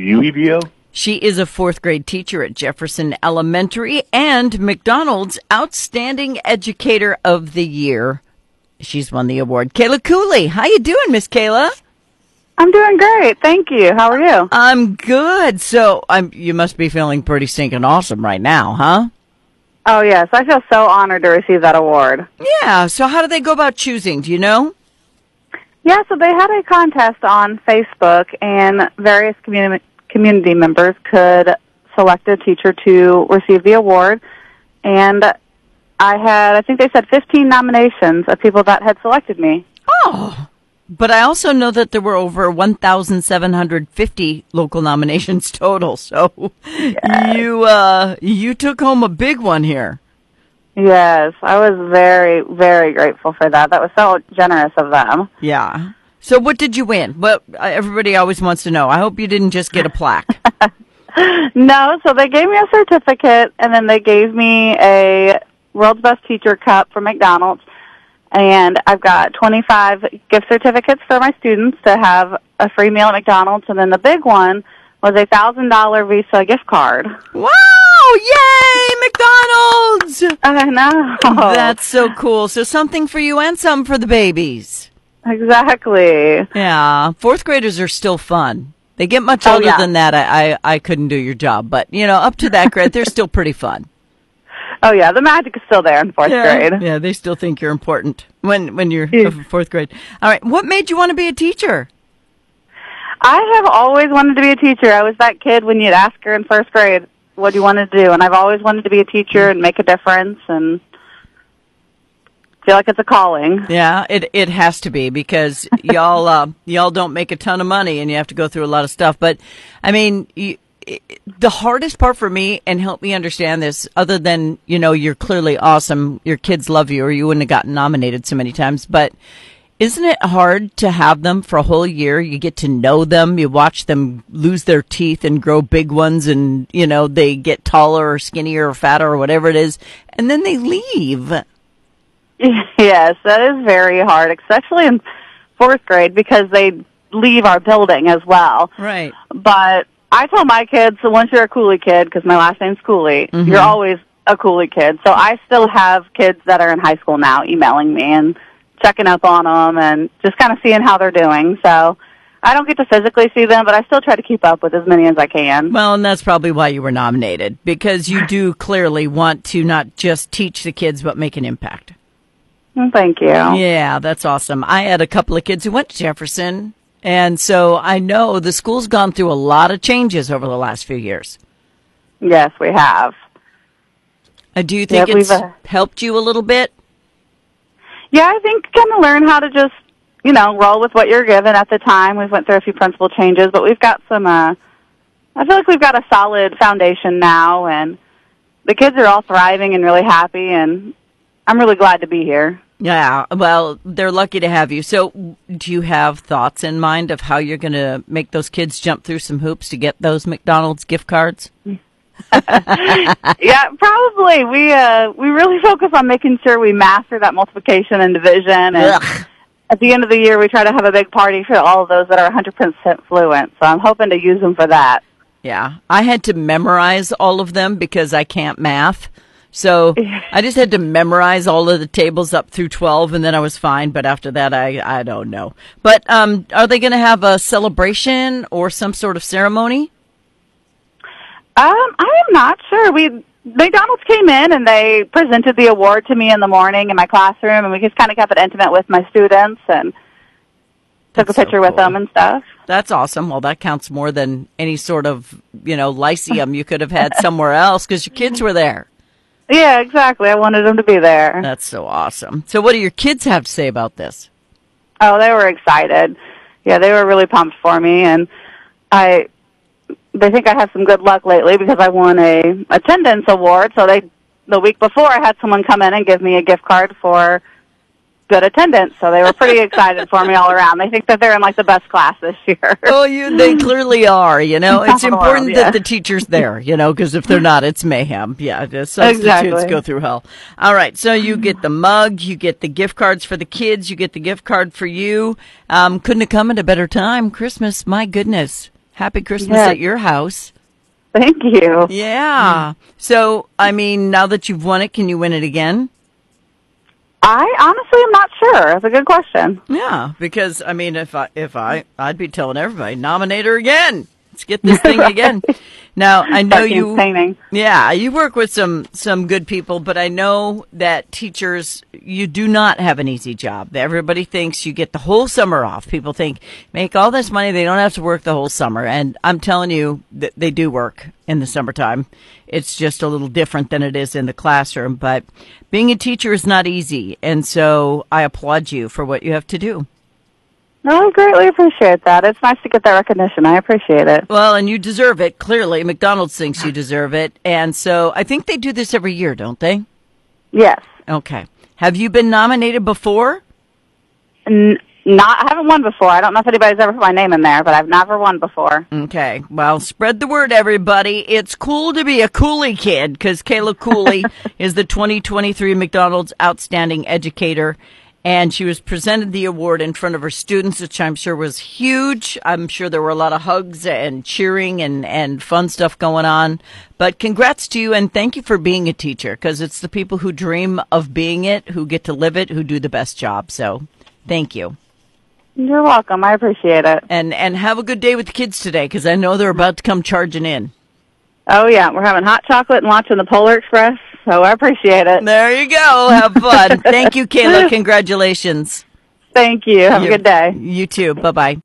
UEBO? She is a fourth grade teacher at Jefferson Elementary and McDonald's Outstanding Educator of the Year. She's won the award. Kayla Cooley, how you doing, Miss Kayla? I'm doing great. Thank you. How are you? I'm good. So I'm. You must be feeling pretty stinking awesome right now, huh? Oh, yes. I feel so honored to receive that award. Yeah. So how do they go about choosing? Do you know? Yeah, so they had a contest on Facebook, and various community community members could select a teacher to receive the award. And I had, I think they said 15 nominations of people that had selected me. Oh. But I also know that there were over 1,750 local nominations total. So yes. you uh, you took home a big one here. Yes, I was very very grateful for that. That was so generous of them. Yeah. So what did you win? Well, uh, everybody always wants to know. I hope you didn't just get a plaque. no, so they gave me a certificate and then they gave me a World's Best Teacher Cup from McDonald's and I've got 25 gift certificates for my students to have a free meal at McDonald's and then the big one was a $1000 Visa gift card. Wow! Yay, McDonald's! I know. That's so cool. So something for you and some for the babies. Exactly. Yeah. Fourth graders are still fun. They get much Oh, older yeah. than that. I, I, I couldn't do your job, but you know, up to that grade, they're still pretty fun. Oh yeah, the magic is still there in fourth grade. Yeah, they still think you're important when when you're Yeah. fourth grade. All right, what made you want to be a teacher? I have always wanted to be a teacher. I was that kid when you'd ask her in first grade, what do you want to do? And I've always wanted to be a teacher and make a difference and feel like it's a calling. Yeah, it it has to be because y'all uh, y'all don't make a ton of money and you have to go through a lot of stuff. But I mean, you, it, the hardest part for me, and help me understand this, other than you know you're clearly awesome, your kids love you, or you wouldn't have gotten nominated so many times, but. Isn't it hard to have them for a whole year? You get to know them, you watch them lose their teeth and grow big ones, and you know they get taller or skinnier or fatter or whatever it is, and then they leave. Yes, that is very hard, especially in fourth grade because they leave our building as well. Right. But I tell my kids, so once you're a Cooley kid, because my last name's Cooley, Mhm. you're always a Cooley kid. So I still have kids that are in high school now emailing me and checking up on them and just kind of seeing how they're doing. So I don't get to physically see them, but I still try to keep up with as many as I can. Well, and that's probably why you were nominated because you do clearly want to not just teach the kids but make an impact. Well, Thank you. Yeah, that's awesome. I had a couple of kids who went to Jefferson, and so I know the school's gone through a lot of changes over the last few years. Yes, we have. Uh, do you think we've, it's uh, helped you a little bit? Yeah, I think kind of learn how to just, you know, roll with what you're given at the time. We've went through a few principal changes, but we've got some, uh, I feel like we've got a solid foundation now and the kids are all thriving and really happy and I'm really glad to be here. Yeah, well, they're lucky to have you. So, do you have thoughts in mind of how you're going to make those kids jump through some hoops to get those McDonald's gift cards? yeah, probably. We, uh, we really focus on making sure we master that multiplication and division and Ugh. at the end of the year we try to have a big party for all of those that are 100% fluent. So I'm hoping to use them for that. Yeah, I had to memorize all of them because I can't math. So I just had to memorize all of the tables up through 12 and then I was fine. But after that, I, I don't know. But, um, are they going to have a celebration or some sort of ceremony? Um, I am not sure. We McDonald's came in and they presented the award to me in the morning in my classroom, and we just kind of kept it intimate with my students and took That's a so picture with them and stuff. That's awesome. Well, that counts more than any sort of, you know, lyceum you could have had somewhere else because your kids were there. Yeah, exactly. I wanted them to be there. That's so awesome. So what do your kids have to say about this? Oh, they were excited. Yeah, they were really pumped for me, and I. They think I have some good luck lately because I won a attendance award. So they, the week before, I had someone come in and give me a gift card for good attendance. So they were pretty excited for me all around. They think that they're in like the best class this year. Oh, you, they clearly are, you know. It's Well, important yeah. that the teacher's there, you know, because if they're not, it's mayhem. Yeah, the substitutes Exactly. go through hell. All right, so you get the mug, you get the gift cards for the kids, you get the gift card for you. Um, couldn't have come at a better time. Christmas, my goodness. Happy Christmas Yes. at your house. Thank you. Yeah. So, I mean, now that you've won it, can you win it again? I honestly am not sure. That's a good question. Yeah, because I mean, if I if I I'd be telling everybody nominate her again. Let's get this thing again. Now I know Start you. campaigning. Yeah, you work with some some good people, but I know that teachers you do not have an easy job. Everybody thinks you get the whole summer off. People think make all this money, they don't have to work the whole summer, and I'm telling you that they do work in the summertime. It's just a little different than it is in the classroom, but being a teacher is not easy, and so I applaud you for what you have to do. No, I greatly appreciate that. It's nice to get that recognition. I appreciate it. Well, and you deserve it. Clearly, McDonald's thinks you deserve it, and so I think they do this every year, don't they? Yes. Okay. Have you been nominated before? N- not, I haven't won before. I don't know if anybody's ever put my name in there, but I've never won before. Okay. Well, spread the word, everybody. It's cool to be a Cooley kid because Kayla Cooley is the 2023 McDonald's Outstanding Educator. And she was presented the award in front of her students, which I'm sure was huge. I'm sure there were a lot of hugs and cheering and, and fun stuff going on. But congrats to you and thank you for being a teacher because it's the people who dream of being it, who get to live it, who do the best job. So thank you. You're welcome. I appreciate it. And, and have a good day with the kids today because I know they're about to come charging in. Oh yeah, we're having hot chocolate and watching the Polar Express, so I appreciate it. There you go. Have fun. Thank you, Kayla. Congratulations. Thank you. Have You- a good day. You too. Bye bye.